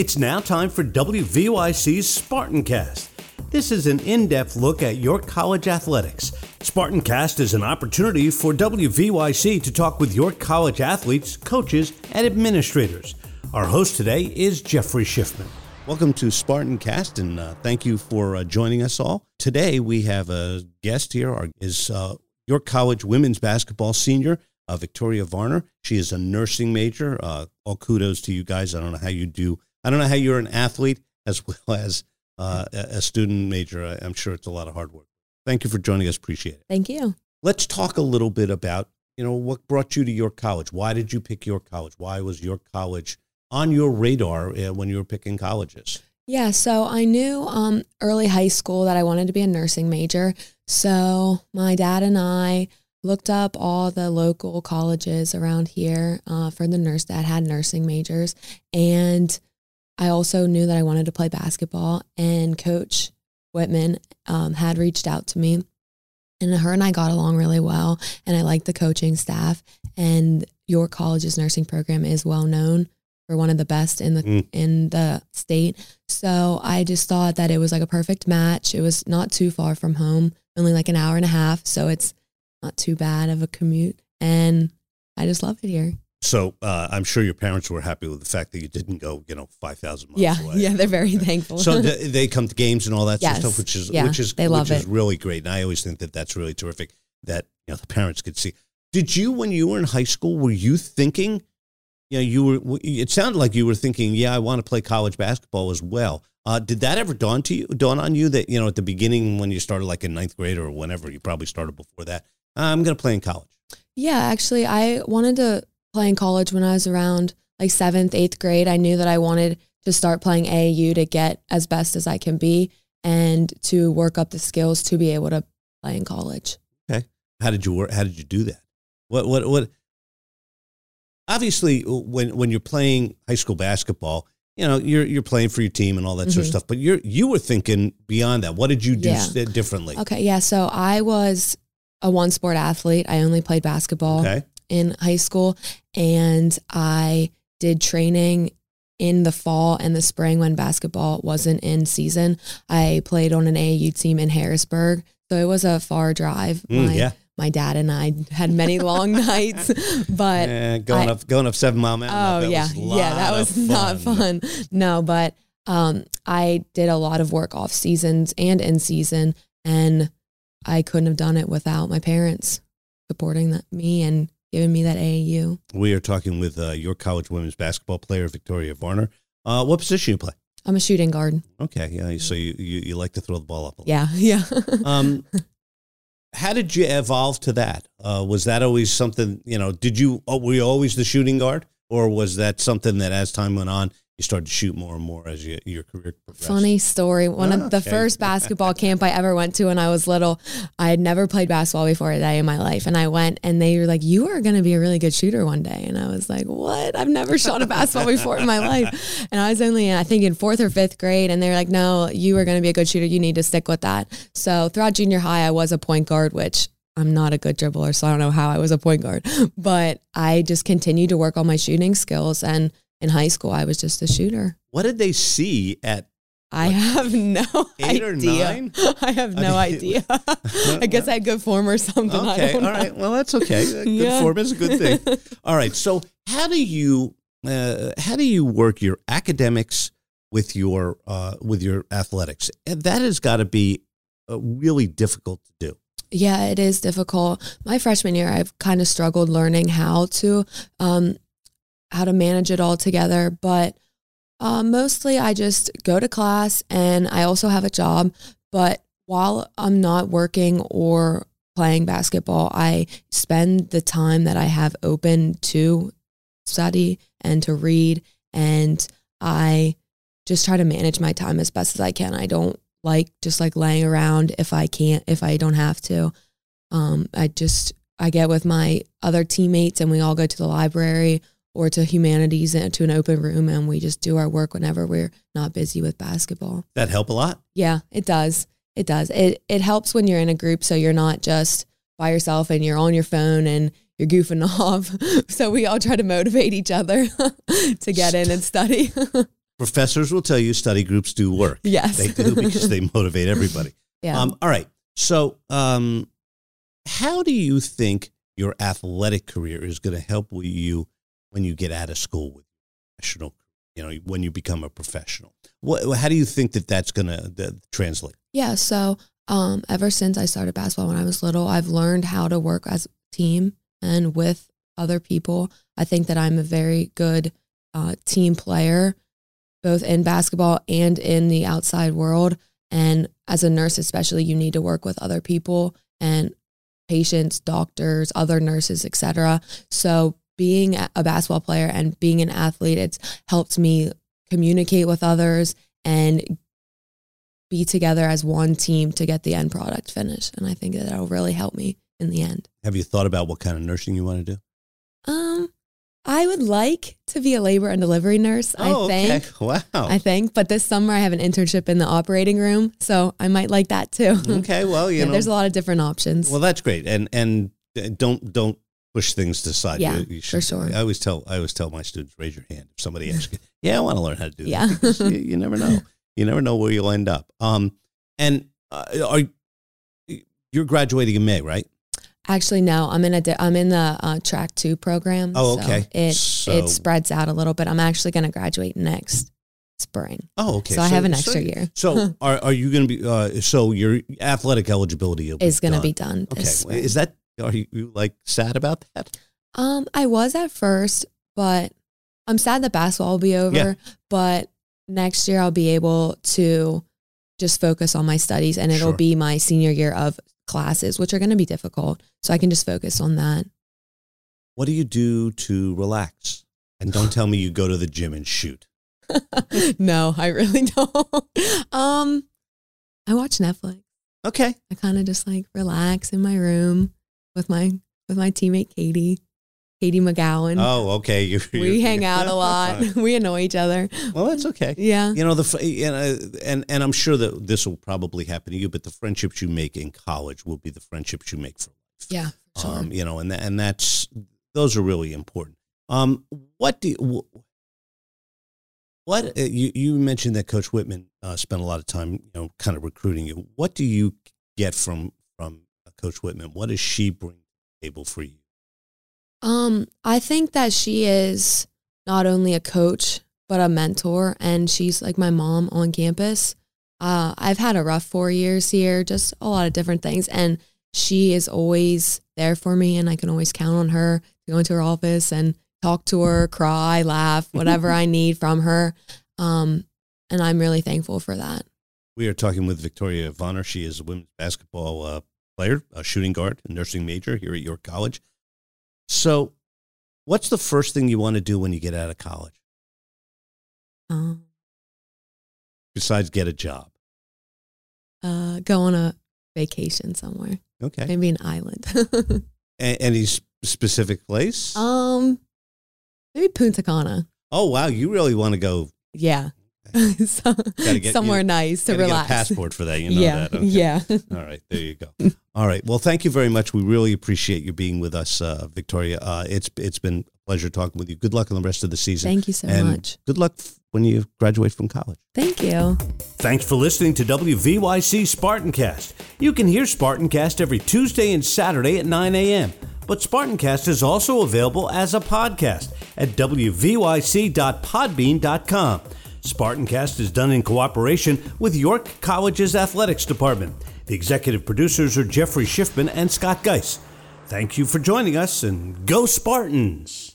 It's now time for WVYC's Spartancast. This is an in depth look at York College athletics. Spartancast is an opportunity for WVYC to talk with your college athletes, coaches, and administrators. Our host today is Jeffrey Schiffman. Welcome to Spartancast, and uh, thank you for uh, joining us all. Today we have a guest here. Our, is uh, York College women's basketball senior uh, Victoria Varner. She is a nursing major. Uh, all kudos to you guys. I don't know how you do. I don't know how you're an athlete as well as uh, a student major. I'm sure it's a lot of hard work. Thank you for joining us. Appreciate it. Thank you. Let's talk a little bit about you know what brought you to York College. Why did you pick York College? Why was York College on your radar uh, when you were picking colleges? Yeah, so I knew um, early high school that I wanted to be a nursing major. So my dad and I looked up all the local colleges around here uh, for the nurse that had nursing majors. And I also knew that I wanted to play basketball. And Coach Whitman um, had reached out to me. And her and I got along really well. And I liked the coaching staff. And York College's nursing program is well known for one of the best in the mm. in the state. So I just thought that it was like a perfect match. It was not too far from home, only like an hour and a half. So it's not too bad of a commute. And I just love it here. So uh, I'm sure your parents were happy with the fact that you didn't go, you know, five thousand miles yeah, away. Yeah, they're very thankful. so th- they come to games and all that yes. sort of stuff, which is yeah, which is they love which it. is really great. And I always think that that's really terrific that you know the parents could see. Did you, when you were in high school, were you thinking? You know, you were. It sounded like you were thinking, "Yeah, I want to play college basketball as well." Uh, did that ever dawn to you? Dawn on you that you know at the beginning when you started, like in ninth grade or whenever you probably started before that, I'm going to play in college. Yeah, actually, I wanted to play in college when I was around like seventh, eighth grade. I knew that I wanted to start playing AAU to get as best as I can be and to work up the skills to be able to play in college. Okay. How did you work? How did you do that? What, what, what? Obviously, when, when you're playing high school basketball, you know, you're, you're playing for your team and all that mm-hmm. sort of mm-hmm. stuff, but you're, you were thinking beyond that. What did you do yeah. differently? Okay. Yeah. So I was a one sport athlete. I only played basketball okay. in high school and I did training in the fall and the spring when basketball wasn't in season. I played on an AAU team in Harrisburg. So it was a far drive. Mm, my, yeah. My dad and I had many long nights, but yeah, going I, up going up seven mile mountain. Oh yeah, yeah, that was fun. not fun. No, but um, I did a lot of work off seasons and in season, and I couldn't have done it without my parents supporting that, me and giving me that AAU. We are talking with uh, York College women's basketball player Victoria Varner. Uh, what position you play? I'm a shooting guard. Okay, yeah. So you, you, you like to throw the ball up? yeah, yeah. um, how did you evolve to that? Uh, was that always something? You know, did you oh, were you always the shooting guard, or was that something that as time went on you started to shoot more and more as you, your career progressed? Funny story. One of ah, the okay. first basketball camp I ever went to when I was little, I had never played basketball before a day in my life. And I went and they were like, You are going to be a really good shooter one day. And I was like, What? I've never shot a basketball before in my life. And I was only, I think, in fourth or fifth grade. And they were like, No, you are going to be a good shooter. You need to stick with that. So throughout junior high, I was a point guard, which I'm not a good dribbler, so I don't know how I was a point guard. But I just continued to work on my shooting skills and in high school, I was just a shooter. What did they see at? I have no eight idea. or nine. I have no I mean, idea. I guess I had good form or something. Okay, all right. Well, that's okay. Good yeah. form is a good thing. All right. So, how do you uh, how do you work your academics with your uh, with your athletics? And that has got to be uh, really difficult to do. Yeah, it is difficult. My freshman year, I've kind of struggled learning how to um, how to manage it all together. But uh, mostly I just go to class and I also have a job. But while I'm not working or playing basketball, I spend the time that I have open to study and to read. And I just try to manage my time as best as I can. I don't like just like laying around if I can't, if I don't have to. Um, I just, I get with my other teammates and we all go to the library or to humanities and to an open room and we just do our work whenever we're not busy with basketball. That help a lot? Yeah, it does. It does. It it helps when you're in a group so you're not just by yourself and you're on your phone and you're goofing off. So we all try to motivate each other to get in and study. professors will tell you study groups do work. Yes. They do because they motivate everybody. Yeah. Um, all right. So, um, how do you think your athletic career is going to help you when you get out of school with professional, you know, when you become a professional? What, how do you think that that's going to translate? Yeah. So, um, ever since I started basketball when I was little, I've learned how to work as a team and with other people. I think that I'm a very good uh, team player, both in basketball and in the outside world. And as a nurse, especially, you need to work with other people and patients, doctors, other nurses, etc. So being a basketball player and being an athlete, it's helped me communicate with others and be together as one team to get the end product finished. And I think that that'll really help me in the end. Have you thought about what kind of nursing you want to do? Um, I would like to be a labor and delivery nurse. Oh, I think. okay. Wow. I think, but this summer I have an internship in the operating room, so I might like that too. okay. Well, you Yeah, know, there's a lot of different options. well, that's great. And and uh, don't don't push things to the side. Yeah, You- you for sure. I always tell I always tell my students, raise your hand if somebody asks you. Yeah, I want to learn how to do Yeah. that. You, you never know. You never know where you'll end up. Um, and uh, are you're graduating in May, right? Actually, no, I'm in a di- I'm in the uh, track two program. Oh, so okay. It So- it spreads out a little bit. I'm actually going to graduate next spring, Oh, okay. so, I have an so- extra year. So are are you going to be? Uh, so your athletic eligibility is going to be done Okay. this. Is that are you, you like sad about that? Um, I was at first, but I'm sad that basketball will be over. Yeah. But next year I'll be able to just focus on my studies, and it'll Sure. be my senior year of classes, which are going to be difficult. So I can just focus on that. What do you do to relax? And don't tell me you go to the gym and shoot. no, I really don't. Um, I watch Netflix. Okay. I kind of just like relax in my room with my with my teammate Katie, Katie McGowan. Oh, okay. You we hang out a lot. we annoy each other. well, that's okay. Yeah. You know the you know, and and I'm sure that this will probably happen to you, but the friendships you make in college will be the friendships you make for life. Yeah. Sure. Um, you know, and that, and that's those are really important. Um, what do you, what uh, you you mentioned that Coach Whitman uh, spent a lot of time, you know, kind of recruiting you. What do you get from uh, Coach Whitman? What does she bring to the table for you? Um, I think that she is not only a coach but a mentor, and she's like my mom on campus. Uh, I've had a rough four years here, just a lot of different things, and she is always there for me, and I can always count on her to go into her office and talk to her, cry, laugh, whatever I need from her. Um, and I'm really thankful for that. We are talking with Victoria Varner. She is a women's basketball uh, player, a shooting guard, a nursing major here at York College. So, what's the first thing you want to do when you get out of college Um, besides get a job? uh, go on a vacation somewhere, Okay. maybe an island. A- any specific place? Um, maybe Punta Cana. oh, wow. You really want to go Yeah, so, get- somewhere you nice to relax. Get a passport for that. You know yeah, that. Okay. yeah. All right, there you go. All right. Well, thank you very much. We really appreciate you being with us, uh, Victoria. Uh, it's it's been a pleasure talking with you. Good luck on the rest of the season. Thank you so and much. Good luck f- when you graduate from college. Thank you. Thanks for listening to WVYC Spartancast. You can hear Spartancast every Tuesday and Saturday at 9 a.m. But Spartancast is also available as a podcast at wvyc.podbean.com. Spartancast is done in cooperation with York College's Athletics Department. The executive producers are Jeffrey Schiffman and Scott Geiss. Thank you for joining us and go Spartans!